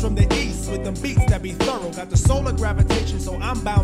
from the east with them beats that be thorough. Got the solar gravitation, so I'm bound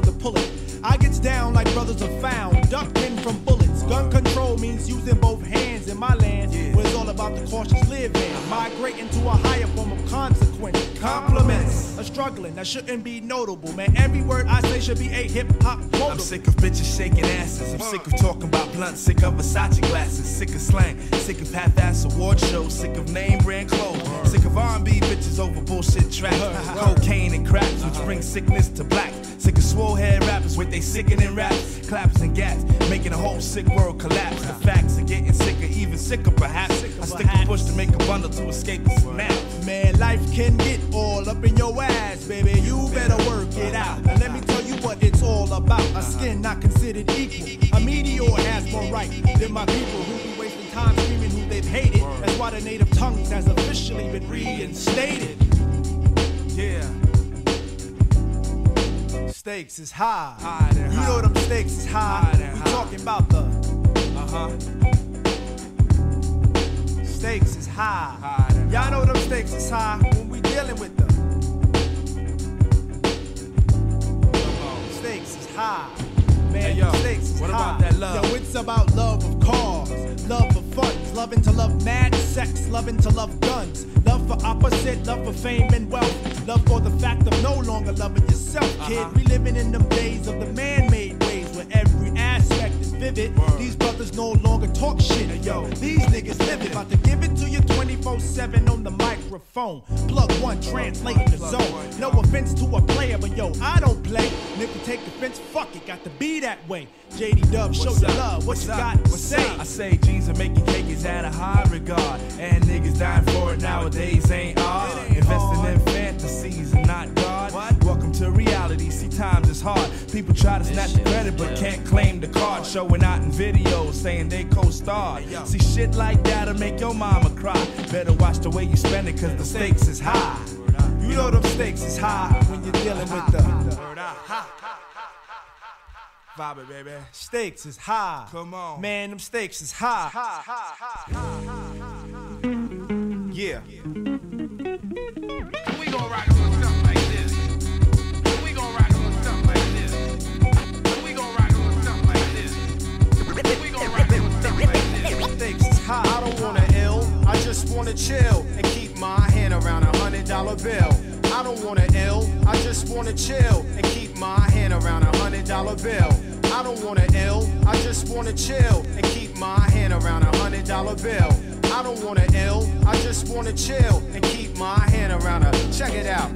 struggling, that shouldn't be notable, man. Every word I say should be a hip hop quotable. I'm sick of bitches shaking asses. I'm sick of talking about blunts, sick of Versace glasses, sick of slang, sick of half-ass award shows, sick of name brand clothes, sick of R&B bitches over bullshit tracks, cocaine and cracks, which bring sickness to black. Sick of swole head rappers with they sickening raps, claps and gats, making the whole sick world collapse. The facts are getting sicker, even sicker perhaps. I stick a push to make a bundle to escape the snap. Man, life can get all up in your ass, baby. You better work it out. Now let me tell you what it's all about. A skin not considered equal. A meteor has more right than my people who be wasting time screaming who they've hated. That's why the native tongues has officially been reinstated. Yeah. Stakes is high. Than You high. know them stakes is high. Than We high. talking about the Uh-huh. stakes is high. Than Y'all know them stakes is high when we dealing with them. Stakes is high. Man, Hey, yo, stakes is what high. about that love? Yo, it's about love of cars, love of funds, loving to love mad sex, loving to love guns, love for opposite, love for fame and wealth, love for the fact of no longer loving yourself, kid. Uh-huh. We living in them days of the man-made vivid. Word. These brothers no longer talk shit, yo. These niggas live it, about to give it to you 24/7 on the microphone. Plug one, translating the zone. No offense to a player, but yo, I don't play. And if you take offense, fuck it, got to be that way. JD Dub, show your love. What What's you up? got to What's say? up? I say jeans are making cake is at a high regard. And niggas dying for it nowadays ain't odd. Investing in fantasies and not God. To reality. See, times is hard. People try to snatch the credit but can't claim the card. Showing out in videos saying they co-star. See, shit like that'll make your mama cry. Better watch the way you spend it cause the stakes is high. You know them stakes is high when you're dealing with the Vibe it, baby. stakes is high. Come on. Man, them stakes is high. Yeah. Just wanna chill and keep my hand around a hundred dollar bill. I don't wanna ill, I just wanna chill and keep my hand around a hundred dollar bill. I don't wanna ill, I just wanna chill and keep my hand around a check it out.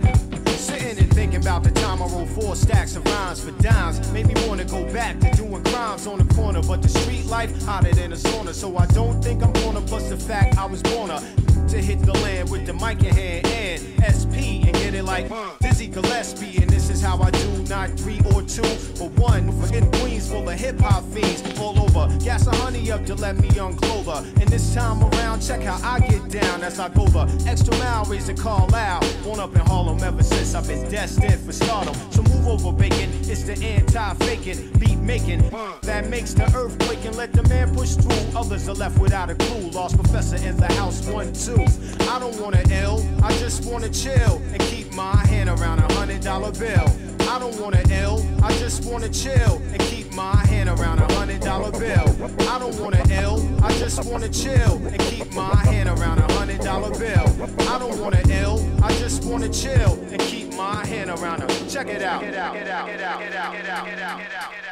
Sitting and thinking about the time I wrote four stacks of rhymes for dimes. Made me wanna go back to doing crimes on the corner. But the street life hotter than a sauna. So I don't think I'm gonna plus the fact I was born a to hit the land with the mic in hand and SP and get it like Dizzy Gillespie. And this is how I do, not three or two, but one. In Queens full of hip hop fiends all over. Gas a honey up to let me unclothe her. And this time around, check how I get down as I go the extra mile, raise call out. Born up in Harlem ever since I've been destined for stardom. So over, bacon. It's the anti-faking, beat making that makes the earth quake and let the man push through. Others are left without a clue. Lost professor in the house, one, two. I don't wanna ill, I just wanna chill and keep my hand around a hundred dollar bill. I don't wanna ill, I just wanna chill and keep my hand around a hundred dollar bill. I don't wanna ill, I just wanna chill and keep my hand around a hundred dollar bill. I don't wanna ill, I just wanna chill and keep my hand around a check it out. Out, out, out, out, get out, out.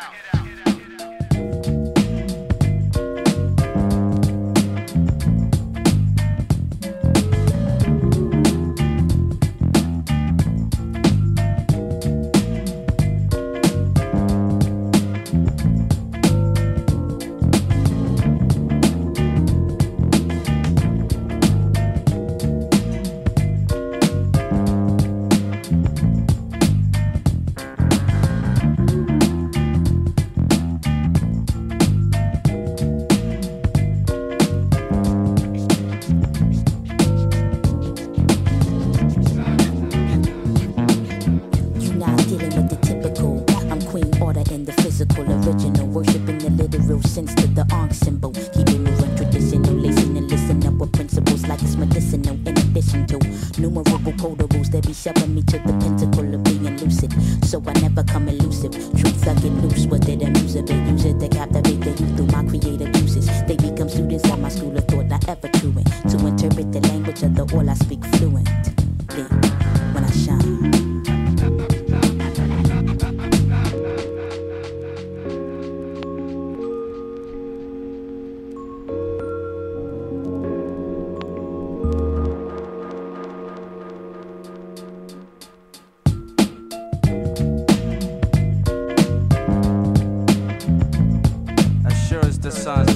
The sun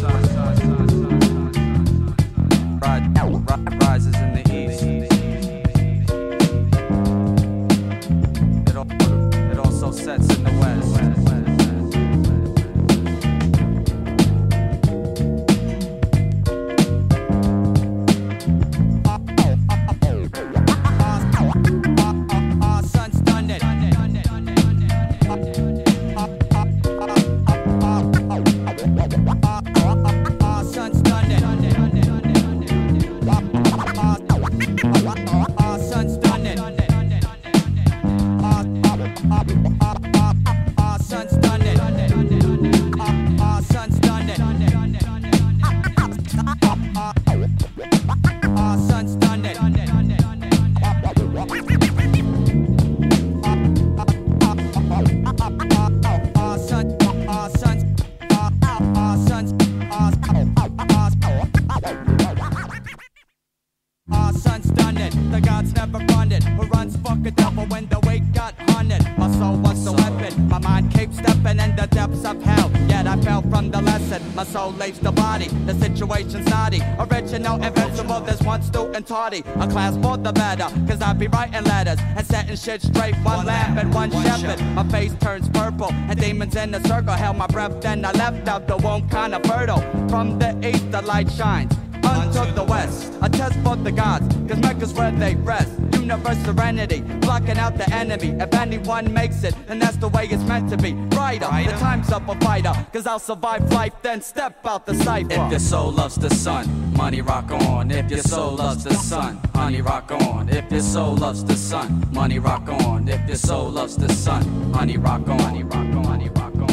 tardy. A class for the better. Cause I be writing letters and setting shit straight. One lamp and one shepherd. My face turns purple. And demons in the circle held my breath. Then I left out the womb kinda fertile. From the east, the light shines unto the west. A test for the gods, cause Mecca's where they rest universe serenity, blocking out the enemy. If anyone makes it, then that's the way it's meant to be. Rider, the time's up a fighter, cause I'll survive life, then step out the cipher. If your soul loves the sun, money rock on. If your soul loves the sun, honey rock on. If your soul loves the sun, money rock on. If your soul loves the sun, honey rock on. Honey rock on, honey rock on.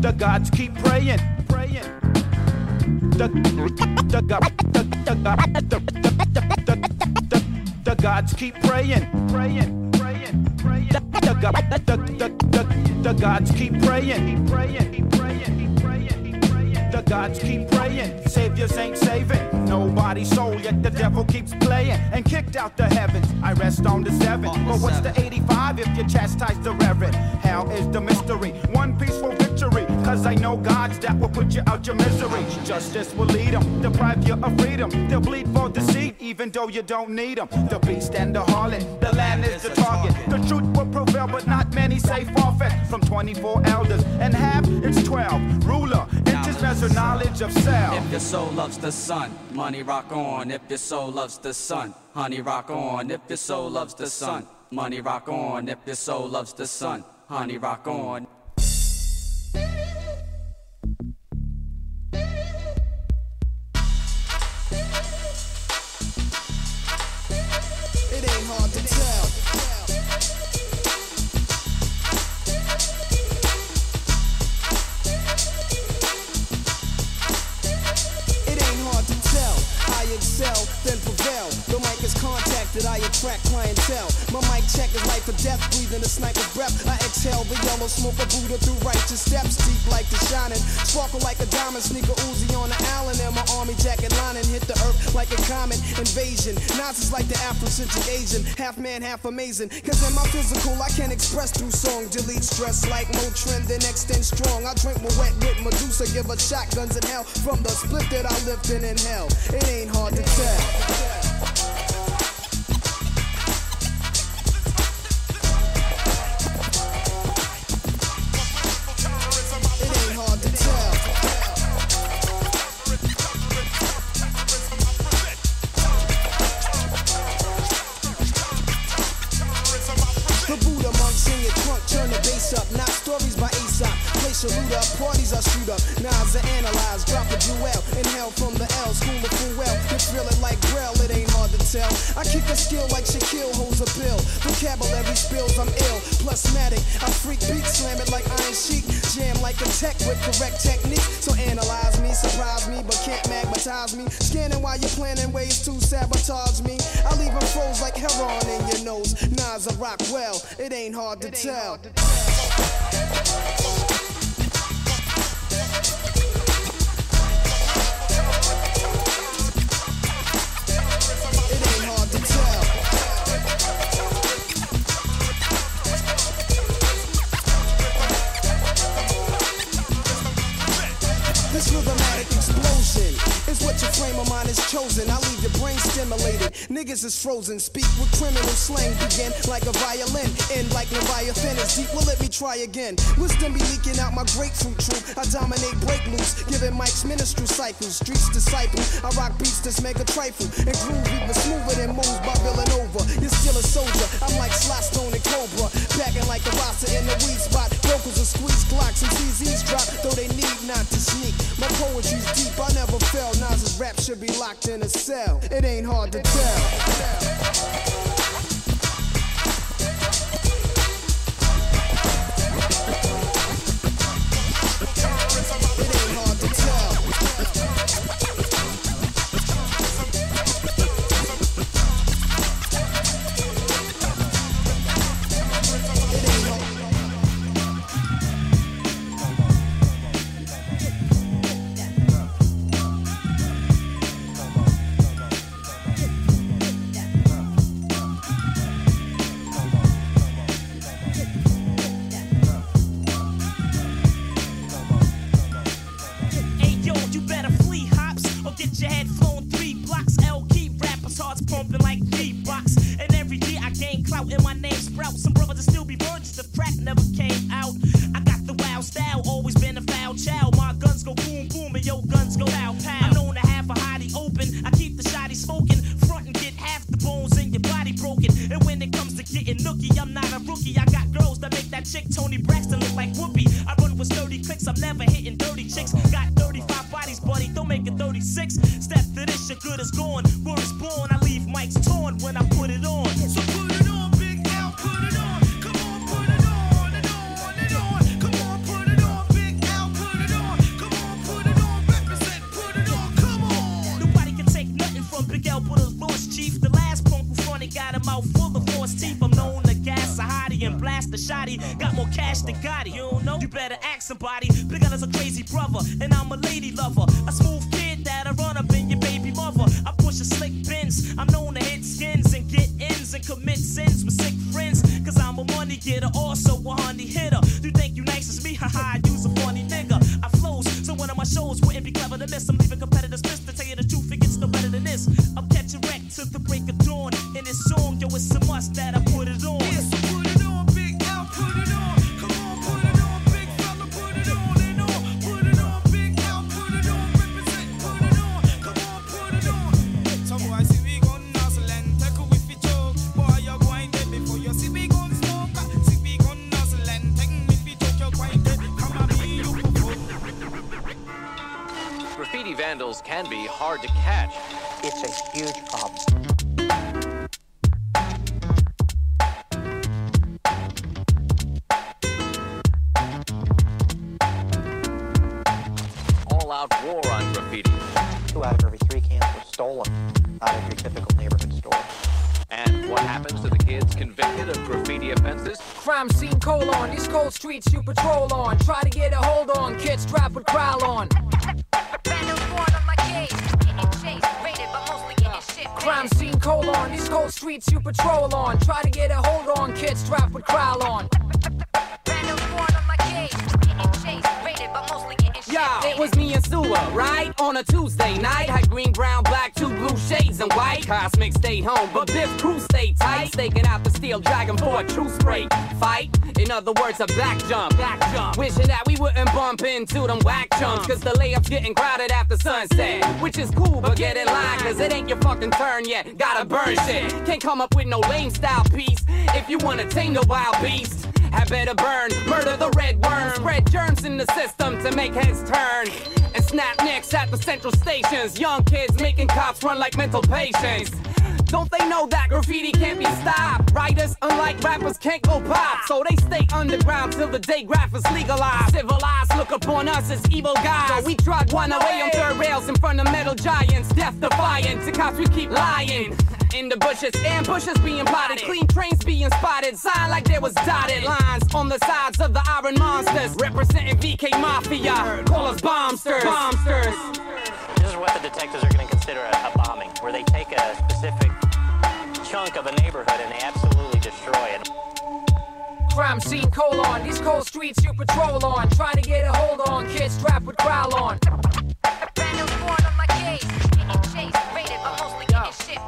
The gods keep praying the gods keep praying, praying, praying, praying. The, God- the, the, the, the gods keep praying, keep praying, keep praying, praying, praying. The gods keep praying, saviors ain't saving nobody's soul, yet the devil keeps playing and kicked out the heavens. I rest on the seven, but what's the 85 if you chastise the reverend? Hell is the mystery, one peaceful victory. Cause I know gods that will put you out your misery. Justice will lead them, deprive you of freedom. They'll bleed for deceit, even though you don't need them. The beast and the harlot, the land is the target. The truth will prevail, but not many say forfeit. From 24 elders and half, it's 12. Ruler, inches measure knowledge of self. If your soul loves the sun, money rock on. If your soul loves the sun, honey rock on. If your soul loves the sun, money rock on. If your soul loves the sun, honey rock on. Like Asian, half man, half amazing. Cause in my physical, I can't express through song. Delete stress like Motrin, then extend strong. I drink my wet with Medusa, give her shotguns in hell. From the split that I lived in in hell, it ain't hard to tell. charismatic. I freak beat, slam it like iron chic. Jam like a tech with correct technique. So analyze me, surprise me, but can't magnetize me. Scanning while you're planning ways to sabotage me. I leave them froze like heroin in your nose. Nas a rock well, it ain't hard to it tell. Hard to tell. frozen. I leave your brain stimulated. Niggas is frozen. Speak with criminal slang. Begin like a violin. End like Leviathan is deep. Well, let me try again. Wisdom be leaking out my grapefruit truth. I dominate break loose. Giving Mike's ministry cycles. Streets disciple. I rock beats that's mega trifle. And groove even smoother than moves by Villanova. You're still a soldier. I'm like Sly Stallone and Cobra. Packing like a roster in the weed spot. Vocals are squeeze clocks and CZs drop, though they need not to sneak. My poetry's deep, I never fell. Nas's rap should be locked in a cell. It ain't hard to tell. A back jump. Back jump. Wishing that we wouldn't bump into them whack chumps. Cause the layup's getting crowded after sunset. Which is cool, but get in line, cause it ain't your fucking turn yet. Gotta burn shit. Can't come up with no lame style piece. If you wanna tame the wild beast, had better burn. Murder the red worm. Spread germs in the system to make heads turn. And snap necks at the central stations. Young kids making cops run like mental patients. Don't they know that graffiti can't be stopped? Writers, unlike rappers, can't go pop. So they stay underground till the day graphers legalize. Civilized look upon us as evil guys. So we trot one away on third rails in front of metal giants. Death defying. To cops we keep lying. In the bushes, ambushes being plotted, clean trains being spotted, sign like there was dotted lines on the sides of the iron monsters, representing VK Mafia. Call us bombsters. Bombsters. This is what the detectives are going to consider a, a bombing, where they take a specific chunk of a neighborhood and they absolutely destroy it. Crime scene colon, these cold streets you patrol on. Trying to get a hold on, kids strapped with growl on.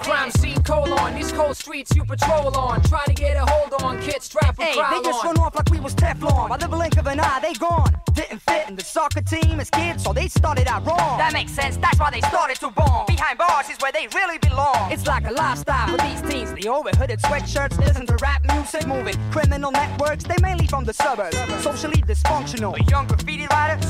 Crime scene colon, these cold streets you patrol on. Try to get a hold on, kids strapped with Hey, they just on. run off like we was Teflon. By the blink of an eye, they gone. Didn't fit in the soccer team as kids, so they started out wrong. That makes sense, that's why they started to bomb. Behind bars is where they really belong. It's like a lifestyle for these teens. The over hooded sweatshirts, listen to rap music, moving criminal networks. They mainly from the suburbs, socially dysfunctional. A young graffiti writer,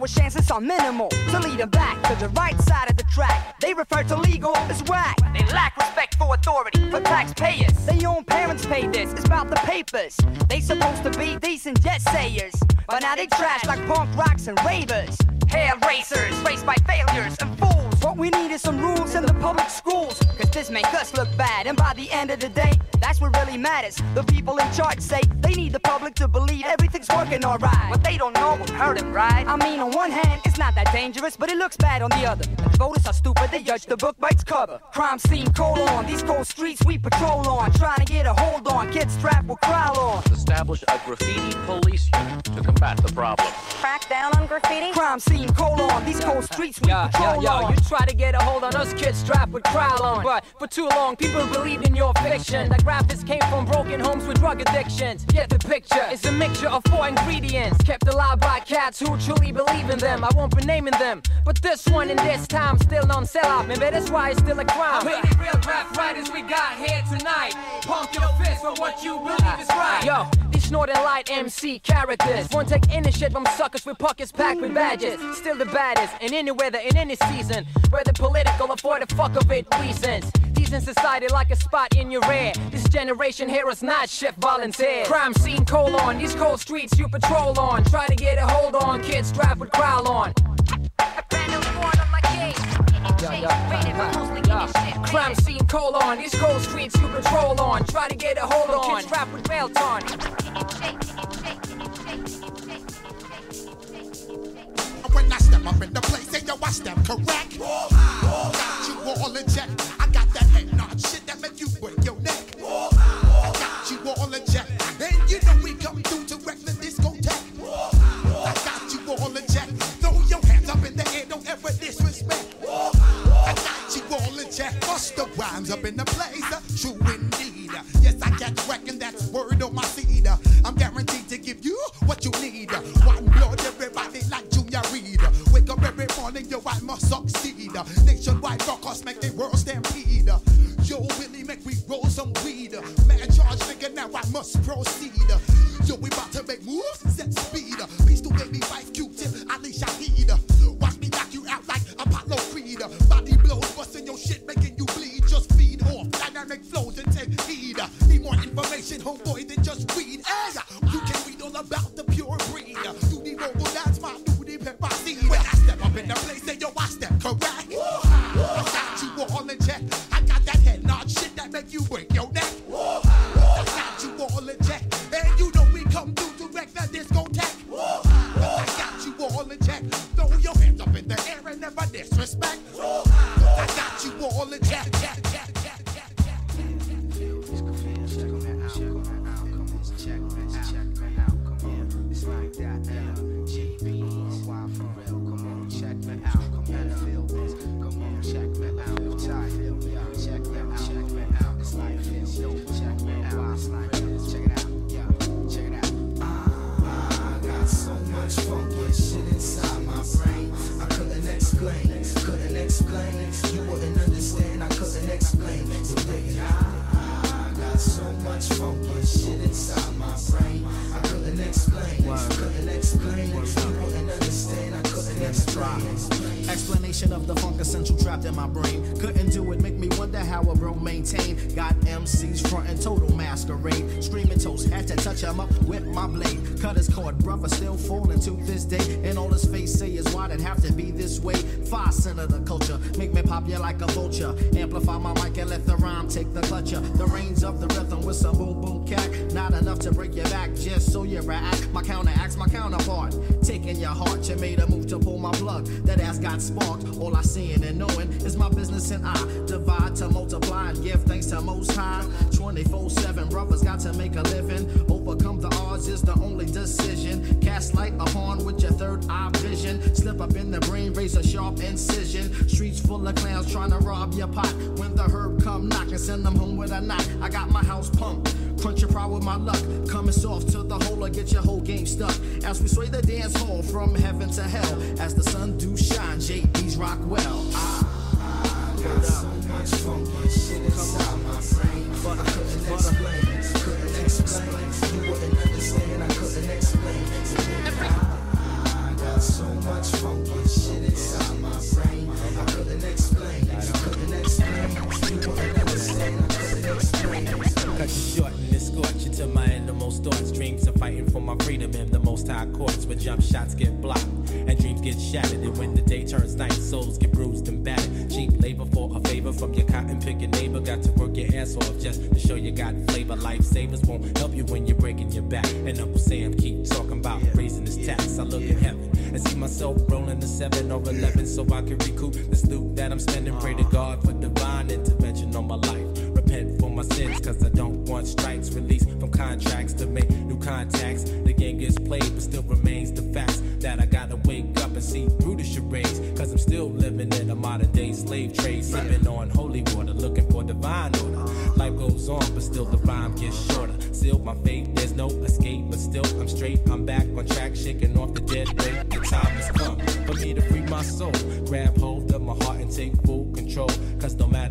Our chances are minimal to lead them back to the right side of the track. They refer to legal as whack. They lack respect for authority, for taxpayers. Their own parents paid this. It's about the papers. They supposed to be decent jet sayers, but now they trash like punk rocks and ravers. Hair racers, raced by failures and fools. What we need is some rules in the public schools, cause this make us look bad. And by the end of the day, that's what really matters. The people in charge say they need the public to believe everything's working alright. What they don't know will hurt them, right? I mean, on one hand, it's not that dangerous, but it looks bad on the other. The voters are stupid, they judge the book by its cover. Crime scene colon, these cold streets we patrol on. Trying to get a hold on, kids strapped with growl on. Establish a graffiti police unit to combat the problem. Crack down on graffiti? Crime scene colon, these cold streets we Yo, yo, patrol yo, on. Try to get a hold on us kids strapped with growl on. But for too long, people believed in your fiction. The graphics came from broken homes with drug addictions. Get the picture, it's a mixture of four ingredients. Kept alive by cats who truly believe in them. I won't be naming them. But this one in this time still non sell out. Maybe that's why it's still a crime. How many real rap writers we got here tonight? Pump your fist for what you believe is right. Yo, these snorting light MC characters won't take any shit from suckers with pockets packed with badges. Still the baddest in any weather, in any season. Whether political or for the fuck of it reasons. These in society like a spot in your rear. This generation here is not shift volunteers. Crime scene colon, these cold streets you patrol on. Try to get a hold on, kids drive with growl on. Yo, yo, yo. Crime scene colon, these cold streets you patrol on. Try to get a hold on, kids strapped with belt on. When I step up in the place, say yo, I step correct. Got you all in check. In the place. Never disrespect. I got you all in check, incision. Streets full of clowns trying to rob your pot. When the herb come knock and send them home with a knock. I got my house pumped. Crunch your pride with my luck. Coming soft to the hole or get your whole game stuck. As we sway the dance hall from heaven to hell. As the sun do shine, JD's rock well. I, got so much funky shit inside my brain. But I couldn't explain. Couldn't explain. You wouldn't understand. I couldn't explain. Got so much funky shit inside my brain. I couldn't explain. Wouldn't. I couldn't explain. You short and escort you to my innermost thoughts. Dreams of fighting for my freedom in the most high courts where jump shots get blocked and dreams get shattered. And when the day turns night, souls get bruised and battered. Cheap labor for a favor from your cotton picking neighbor. Got to work your ass off just to show you got flavor. Lifesavers won't help you when you're breaking your back. And Uncle Sam keep talking about raising his tax. I look in heaven and see myself rolling the seven or eleven so I can recoup this loot that I'm spending. Pray to God for divine intervention on my life. Repent for my sins, cause I don't want strikes. Release from contracts to make new contacts. The game gets played, but still remains the facts that I gotta wake up and see through the charades. Cause I'm still living in a slave trade. Sipping on holy water, looking for divine order. Life goes on, but still the rhyme gets shorter. Seal my fate, there's no escape, but still I'm straight. I'm back on track, shaking off the dead weight. The time has come for me to free my soul. Grab hold of my heart and take full control. Cause no matter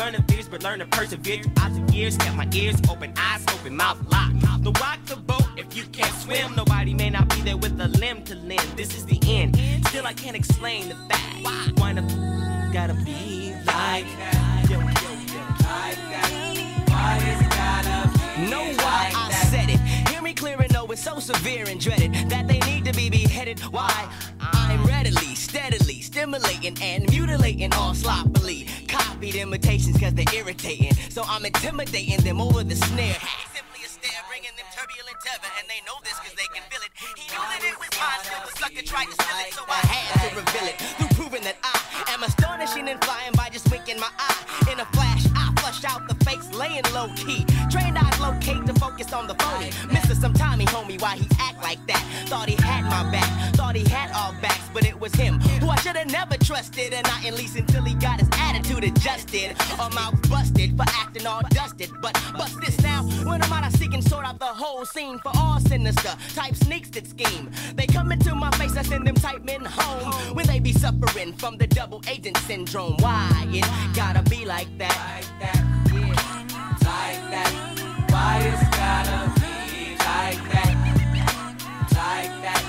learning fears, but learn to persevere. Throughout the years, kept my ears open, eyes open, mouth locked. The snare. Simply a stare, bringing them turbulent tether, and they know this cause they can feel it. He knew that it was mine, still the sucker tried to steal it, so I had to reveal it through proving that I am astonishing and flying fakes, low key. Trained eyes locate to focus on the phony. Mr. Some Tommy homie, why he act like that? Thought he had my back, thought he had all backs, but it was him who I should have never trusted, and not at least until he got his attitude adjusted or mouth busted for acting all dusted. But bust this now, when I'm out, I seek and sort out the whole scene for all sinister type sneaks that scheme. They come into my face, I send them type men home when they be suffering from the double agent syndrome. Why it gotta be like that? Like that. Like that. Why gotta be like that? Like that.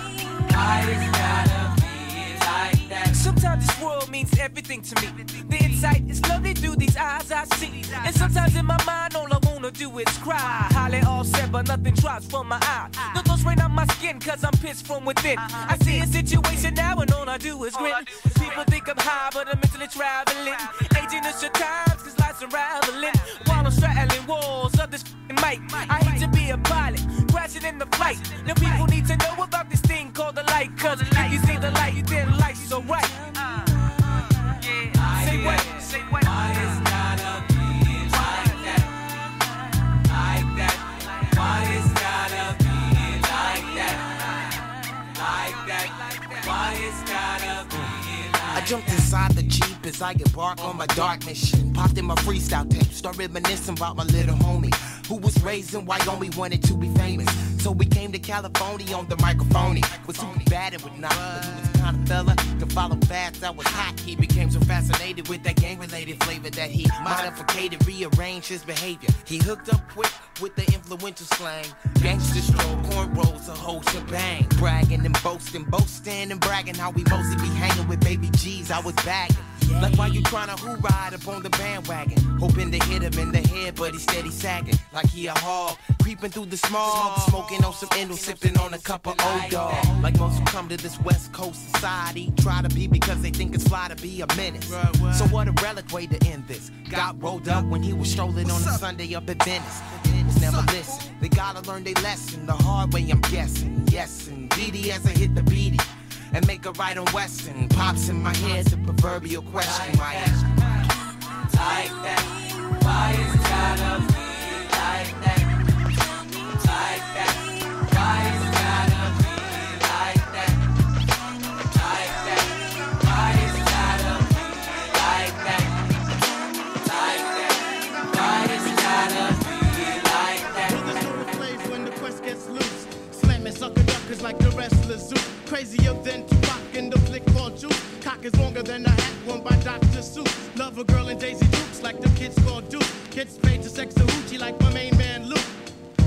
Why gotta be like that? Sometimes this world means everything to me. The insight is lovely through these eyes I see. And sometimes in my mind, all I wanna do is cry. Highly all said, but nothing drops from my eye. Ah. No thoughts rain on my skin, cause I'm pissed from within. Uh-huh. I see a situation now, and all I do is grin. People think I'm high, but I'm mentally traveling. Aging is your times, cause life's unraveling. While I'm straddling walls of this mic. I hate to be a pilot, crashing in the flight. Now people need to know about this thing called the light, cause if you see the light, you then light so I jumped inside the Jeep as I embark on my dark mission. Popped in my freestyle tape, start reminiscing about my little homie who was raised in Wyoming, wanted to be famous. So we came to California on the microphone. Was too bad and whatnot, but he was kind of fella to follow fast. That was hot. He became so fascinated with that gang-related flavor that he modified, rearranged his behavior. He hooked up quick with the influential slang. Gangster stroll, cornrows, a whole shebang. Bragging and boasting, boasting and bragging how we mostly be hanging with baby G's. I was bagging. Like why you tryna who ride up on the bandwagon? Hoping to hit him in the head, but he steady sagging. Like he a hog, creeping through the smog. Smoking on some endo, sipping on a cup of old dog. Like most who come to this West Coast society, try to be because they think it's fly to be a menace. So what a relic way to end this. Got rolled up when he was strolling on a Sunday up at Venice. Never listen. They gotta learn their lesson the hard way, I'm guessing. Yes, indeedy as I hit the beady and make a right on Weston. Pops in my head, the proverbial question. Why ask? like that? Why it's gotta be like that? Like that. Crazier than Tupac in the flick called Juice. Cock is longer than a hat worn by Dr. Seuss. Love a girl in Daisy Dukes like the kids called Duke. Kids paid to sex a hoochie like my main man Luke.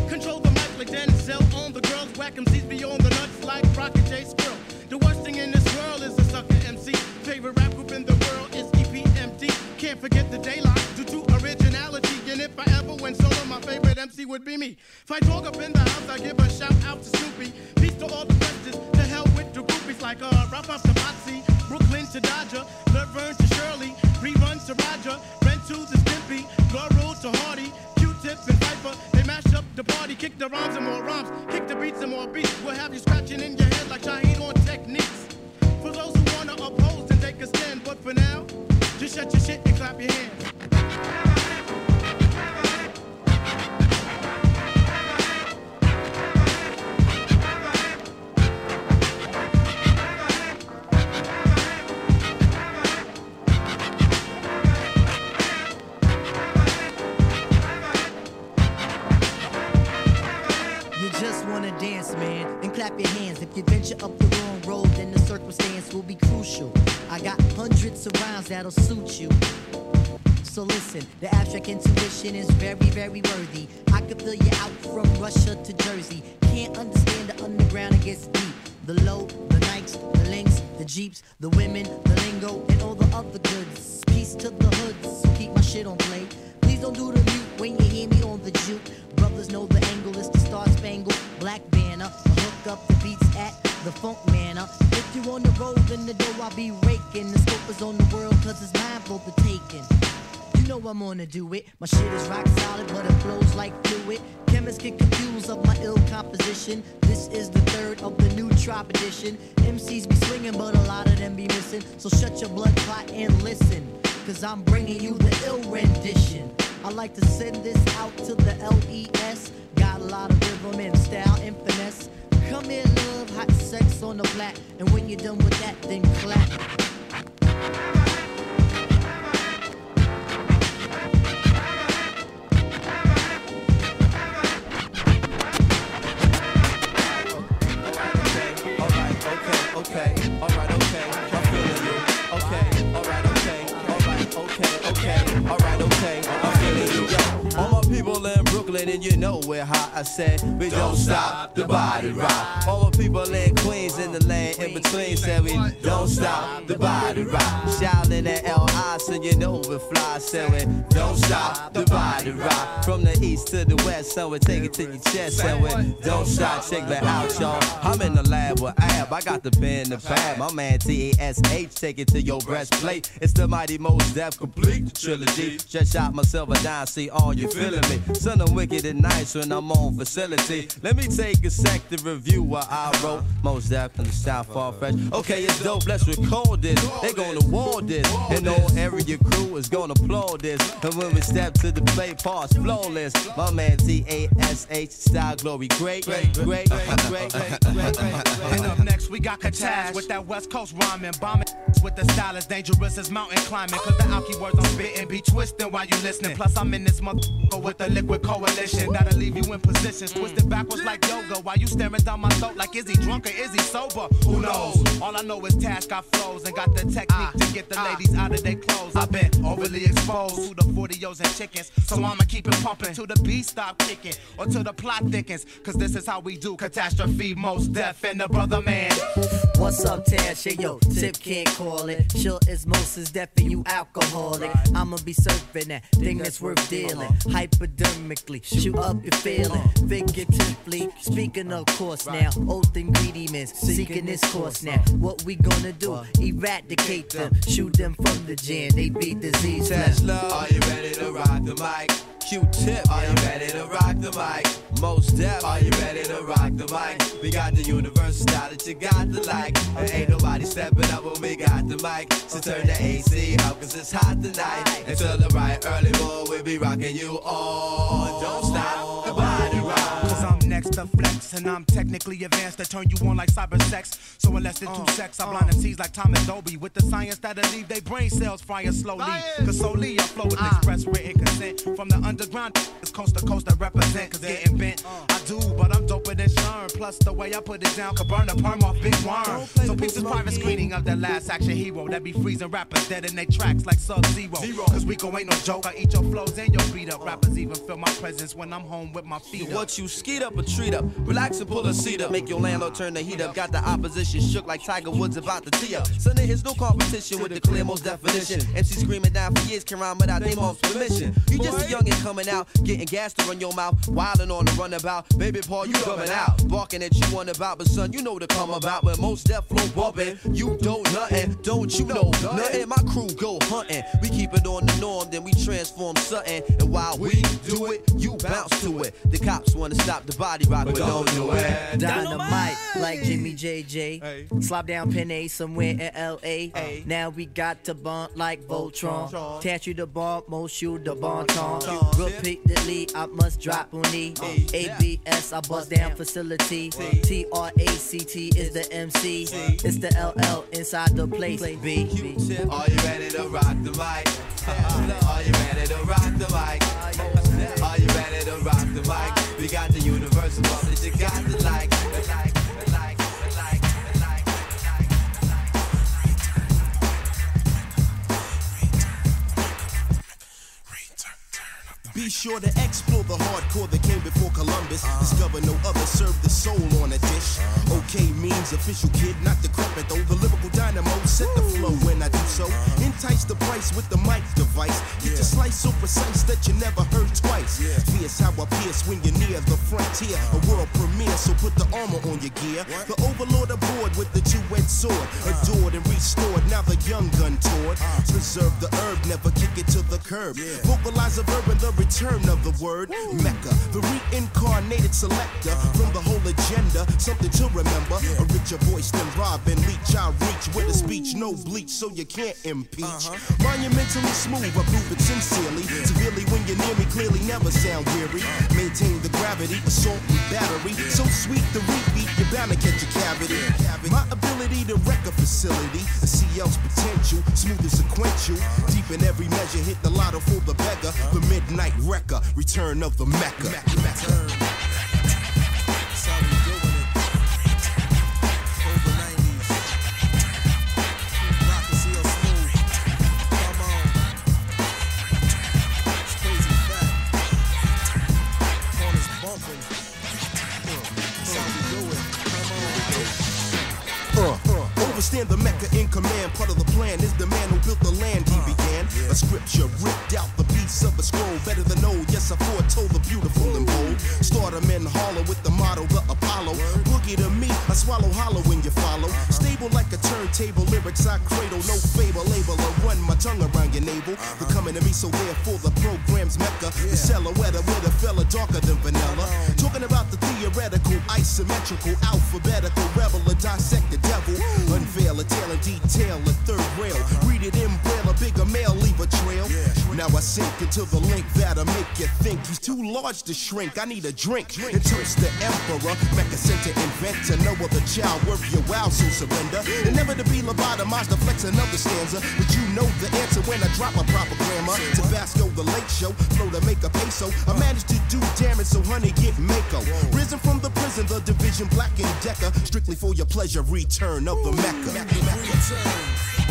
Control the mic like Denzel on the girls whack MCs be on the nuts like Rocket J Squirrel. The worst thing in this world is a sucker MC. Favorite rap group in the world is EPMD. Can't forget the daylight due to originality. And if I ever went solo, my favorite MC would be me. If I talk up in the house, I give a shout out to Snoopy. Peace to all the questions. To groupies like uh, Rap Up to Moxie, Brooklyn to Dodger, Laverne to Shirley, Rerun to Roger, Ren to Stimpy, Laurel to Hardy, Q-Tip and Viper. They mash up the party, kick the rhymes and more rhymes, kick the beats and more beats. We'll have you scratching in your head like Shaheed on techniques. For those who wanna oppose and take a stand, but for now, just shut your shit and clap your hands. Clap your hands. If you venture up the wrong road, then the circumstance will be crucial. I got hundreds of rounds that'll suit you. So listen, the abstract intuition is very, very worthy. I could fill you out from Russia to Jersey. Can't understand the underground, it gets deep. The low, the Nikes, the links, the Jeeps, the women, the lingo, the funk manner. If you on the road, then the dough I'll be raking. The scope is on the world, cause it's mine for the taking. You know I'm gonna do it. My shit is rock solid, but it flows like fluid. Chemists get confused of my ill composition. This is the third of the new Trop edition. MCs be swinging, but a lot of them be missing. So shut your blood clot and listen. Cause I'm bringing you the ill rendition. I like to send this out to the LES. Got a lot of rhythm and style and finesse. Come here, love, hot sex on the flat. And when you're done with that, then clap. And you know we're hot. I said we don't stop the body rock. All the people in Queens in the land in between said we don't stop the body rock. Shouting at LI so you know we fly. Said we don't stop the body rock. From the east to the west, so we take it to your chest. Said we don't stop, check that out, y'all. I'm in the lab with Ab. I got the pen, the pad. My man T A S H, take it to your breastplate. It's the mighty Mos Def complete trilogy. Just shot myself a dime, see all you feeling me. Son, I'm wicked and nice when I'm on facility. Let me take a sec to review what I wrote. Most the South far fresh. Okay, it's dope, let's record this. They gonna war this. And all area crew is gonna applaud this. And when we step to the plate, parts flawless. My man T A S H, style glory, great, great, great, great, great, great, great. And up next, we got Katash with that West Coast rhyming. Bombing with the style as dangerous as mountain climbing. Cause the alky words I'm spitting be twisting while you listening. Plus, I'm in this motherfucker with the liquid coalition. That'll leave you in positions twisted backwards like yoga. While you staring down my throat like, is he drunk or is he sober? Who knows? All I know is Tash got flows and got the technique to get the ah, ah. ladies out of their clothes. I've been overly exposed to the 40s and chickens. So I'ma keep it pumping till the beat stop kicking or till the plot thickens. Cause this is how we do catastrophe, Mos Def, and the brother man. What's up, Tash? Hey, yo, Tip can't call it. Chill is most is deaf and you alcoholic. I'ma be surfing that thing that's worth dealing. Uh-huh. Hypodermically, shoot up your feeling. Figuratively, speaking of course now. Oath men seeking this course now. What we gonna do? Eradicate them, shoot them from the gin. They be disease. Tesla, are you ready to rock the mic? Q-tip, are you ready to rock the mic? Mos Def, are you ready to rock the mic? We got the universal style that you got to like. And ain't nobody stepping up when we got the mic. So turn the AC up cause it's hot tonight. Until the right early morning, we'll be rocking you on. Don't stop. Cause I'm next to flex, and I'm technically advanced to turn you on like cyber sex. So in less than two uh, secs, I uh. blind MCs like Thomas Dolby with the science that'll leave they brain cells frying slowly. Cause solely I flow with uh. express written consent from the underground. It's coast to coast I represent. Cause getting bent, I do, but I'm doper than Sherm. Plus, the way I put it down could burn a perm off Big Worm. So peace is private screening of the last action hero that be freezing rappers dead in their tracks like Sub Zero. Cause Rico ain't no joke. I eat your flows and your beat up. Rappers even feel my presence when I'm home with my feet up. What you skeet up or treat up? Relax and pull a seat up. Make your landlord turn the heat up. Got the opposition shook like Tiger Woods about to tee up. Son, there is no competition with the clear most definition. MC screaming down for years can rhyme without their mom's permission. You just a youngin' coming out, getting gas to run your mouth, wildin' on the runabout. Baby Paul, you coming out, barking at you on about, but son, you know to come about. When Mos Def flow bumpin', you don't nothing, don't you know nothing? My crew go hunting, we keep it on the norm, then we transform something. And while we do it, you bounce to it. The cops wanna stop the body rock, but don't do it. Dynamite, like Jimmy JJ. Slop down Pen A somewhere in LA. Now we got to bump like Voltron. Tattoo the bomb, most shoot the bon ton. Repeatedly, I must drop on uh, knee. ABS, I bust down facility. T R A C T is the MC. It's the LL inside the place. B. Are you ready to rock the mic? Uh-huh. Are you ready Be sure to explore the hardcore that came before Columbus. Discover no other, serve the soul on a dish. Okay means official kid, not the decrepit though. The lyrical dynamo set the flow when I do so. Entice the price with the mic. Get your slice so precise that you never heard twice. Fierce how I pierce when you're near the frontier. A world premiere, so put the armor on your gear. The overlord aboard with the two-edged sword. Adored and restored, now the young gun toured. Preserve the herb, never kick it to the curb. Vocalize a verb and the return of the word. Mecca, the reincarnated selector from the whole agenda. Something to remember. A richer voice than Robin Leach. I reach with a speech, no bleach, so you can't impeach. Monumentally smooth, I prove it sincerely. Severely when you're near me, clearly never sound weary. Maintain the gravity, assault and battery. So sweet the repeat, you're bound to catch a cavity. My ability to wreck a facility, a CL's potential, smooth and sequential. Deep in every measure, hit the lotto for the beggar. The midnight wrecker, return of the Mecca. Uh, the Mecca in command. Part of the plan is the man who built the land he began. A scripture ripped out the piece of a scroll. Better than old. Yes, I foretold the beautiful and bold. Start 'em in hollow with the motto, the Apollo. Boogie to me, I swallow hollow when you follow. Stable like a turntable, lyrics I cradle. No fable, label or run my tongue around your navel. They're coming to me, so therefore the program's Mecca. The silhouette with a fella darker than vanilla. Talking about the theoretical, isometrical, alphabetical, rebel, or dissect the devil. Unveil a tale and detail a third rail. Read it in braille, a bigger male, leave a trail. Now I sink into the link that'll make you think he's too large to shrink. I need a drink. And toast the emperor, Mecca center inventor. No other child worth your wow, so surrender. And never to be lobotomized, to flex another stanza. But you know the answer when I drop a proper grammar. Tabasco, the late show, flow to make a peso. I managed to do damage, so honey, get Mako. Risen from the prison, the division black and decker. Strictly for your pleasure, return of the Mecca. Everybody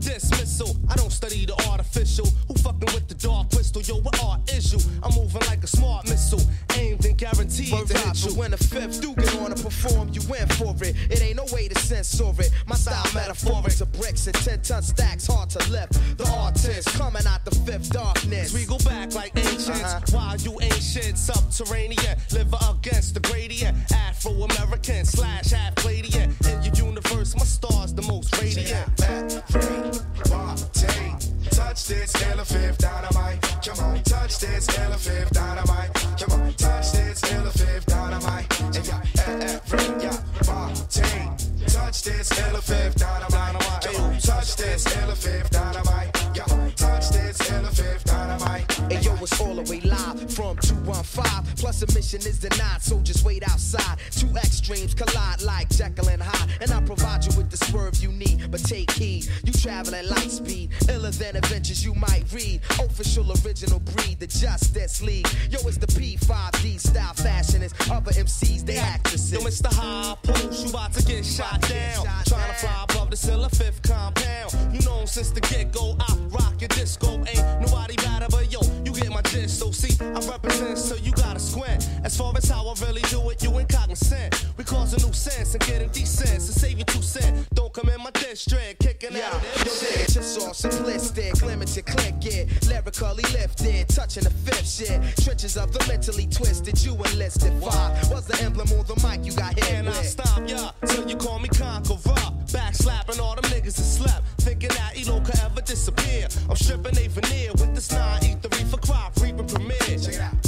dismissal. I don't study the artificial. Who fucking with the dark crystal? Yo, what art is you? I'm moving like a smart missile. Aimed and guaranteed Word to hit you. when the fifth do get on to perform, you win for it. It ain't no way to censor it. My style metaphoric to bricks and 10 ton stacks, hard to lift. The artist coming out the fifth darkness. We go back like ancients. Uh-huh. While you ancient, subterranean, live against the gradient. Afro American slash half. In your universe, my star's the most radiant. Touch this elephant dynamite. Come on, touch this elephant dynamite. Come on, touch this this elephant dynamite. Come on, touch this elephant dynamite. Yeah, touch this elephant dynamite. Hey yo, it's all the way live from 215. Plus admission is denied, so just wait outside. Two extremes collide like Jekyll and Hyde. And I provide you with the swerve you need, but take heed. You traveling light speed, iller than adventures you might read. Official original breed, the Justice League. Yo, it's the P5D style fashionist. Other MCs, they actresses. Yo, Mr. High Post, you about to get shot down. Trying to fly above the cellar fifth compound. You know since the get go, I rock your disco. Ain't nobody better but yo, you get my gist. So see, I represent, so you gotta squint. As far as how I really do it, you ain't cognizant. We cause a new sense and getting decent. So save your two cent. Don't come in my district, kicking out of Yo, shit. just all simplistic, limited click it, lyrically lifted, touching the fifth shit. Trenches of the mentally twisted, you enlisted. Five was the emblem on the mic you got hit And I stop ya till you call me conqueror. Back slapping all them niggas that slept. Thinking that Elo could ever disappear. I'm stripping a veneer with this 9 E3 for crop reaping premiere. Check it out.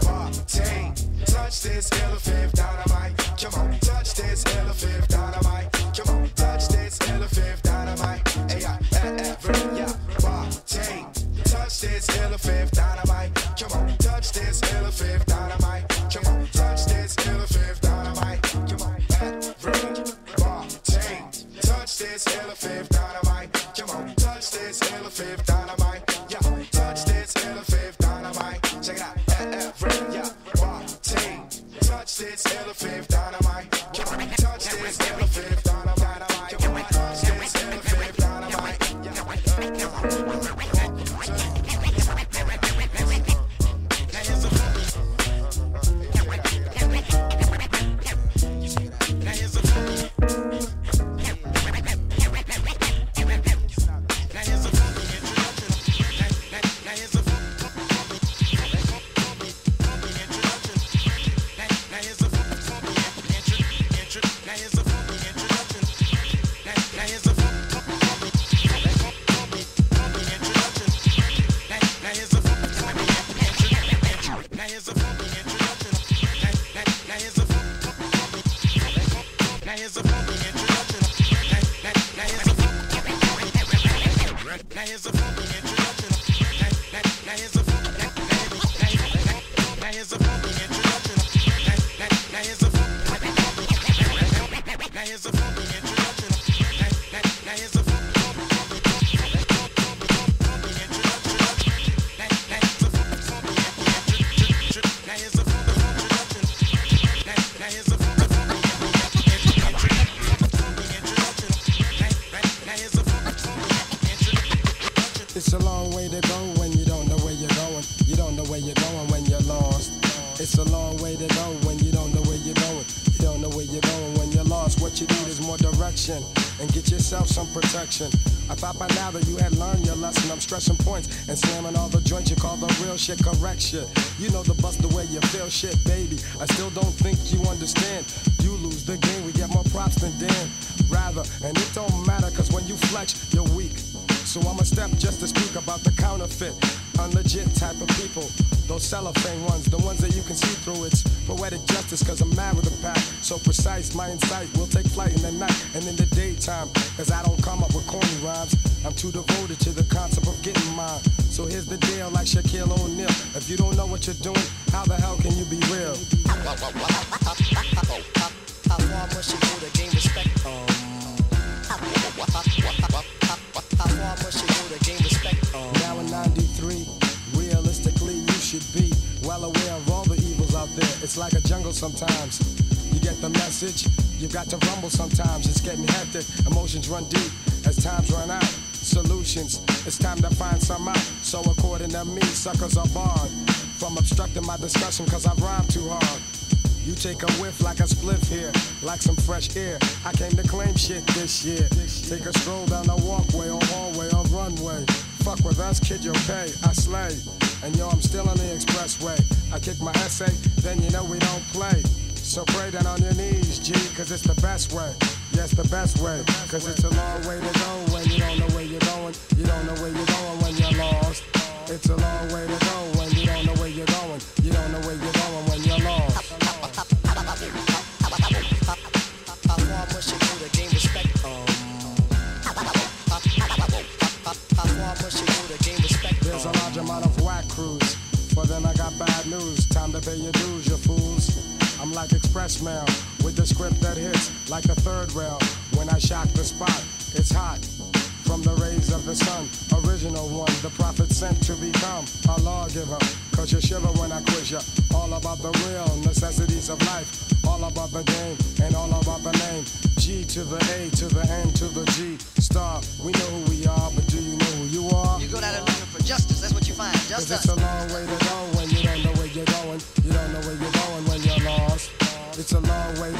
Party. Touch this elephant dynamite. Come on, touch this elephant dynamite. Come on, touch this elephant dynamite. Hey, yeah, every yeah, party. Touch this elephant dynamite. It's You know the bust the way you feel shit, baby. I still don't think you understand. You lose the game, we get more props than Dan. Rather, and it don't matter, cause when you flex, you're weak. So I'ma step just to speak about the counterfeit, unlegit type of people. Those cellophane ones, the ones that you can see through. It's poetic justice, cause I'm mad with the pack. So precise, my insight will take flight in the night and in the daytime. Cause I don't come up with corny rhymes. I'm too devoted to the concept. So here's the deal, like Shaquille O'Neal. If you don't know what you're doing, how the hell can you be real? How far you go to gain respect? How far you go to gain respect? Now in 93, realistically, you should be well aware of all the evils out there. It's like a jungle sometimes. You get the message, you've got to rumble sometimes. It's getting hectic, emotions run deep as times run out. Solutions, it's time to find some out. So according to me, suckers are barred from obstructing my discussion cause I rhyme too hard. You take a whiff like a spliff here, like some fresh air. I came to claim shit this year. Take a stroll down the walkway or hallway or runway. Fuck with us, kid, you pay. I slay. And yo, I'm still on the expressway. I kick my essay, then you know we don't play. So pray down on your knees, G, cause it's the best way. Yes, the best way. Cause it's a long way to go when you don't know going. You don't know where you're going when you're lost. It's a long way to go when you don't know where you're going. You don't know where you're going when you're lost. how far must you go to gain respect? How far must you go to gain respect? There's a large amount of whack crews. For them, I got bad news. Time to pay your dues, you fools. I'm like express mail with the script that hits like a third rail. When I shock the spot, it's hot. From the rays of the sun, original one, the prophet sent to become a lawgiver. Cause you shiver when I quiz ya. All about the real necessities of life. All about the game and all about the name. G to the A to the N to the G. Star, we know who we are, but do you know who you are? You go down there looking for justice, that's what you find. Cause Just it's a long way to go when you don't know where you're going. You don't know where you're going when you're lost. It's a long way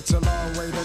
It's a long way to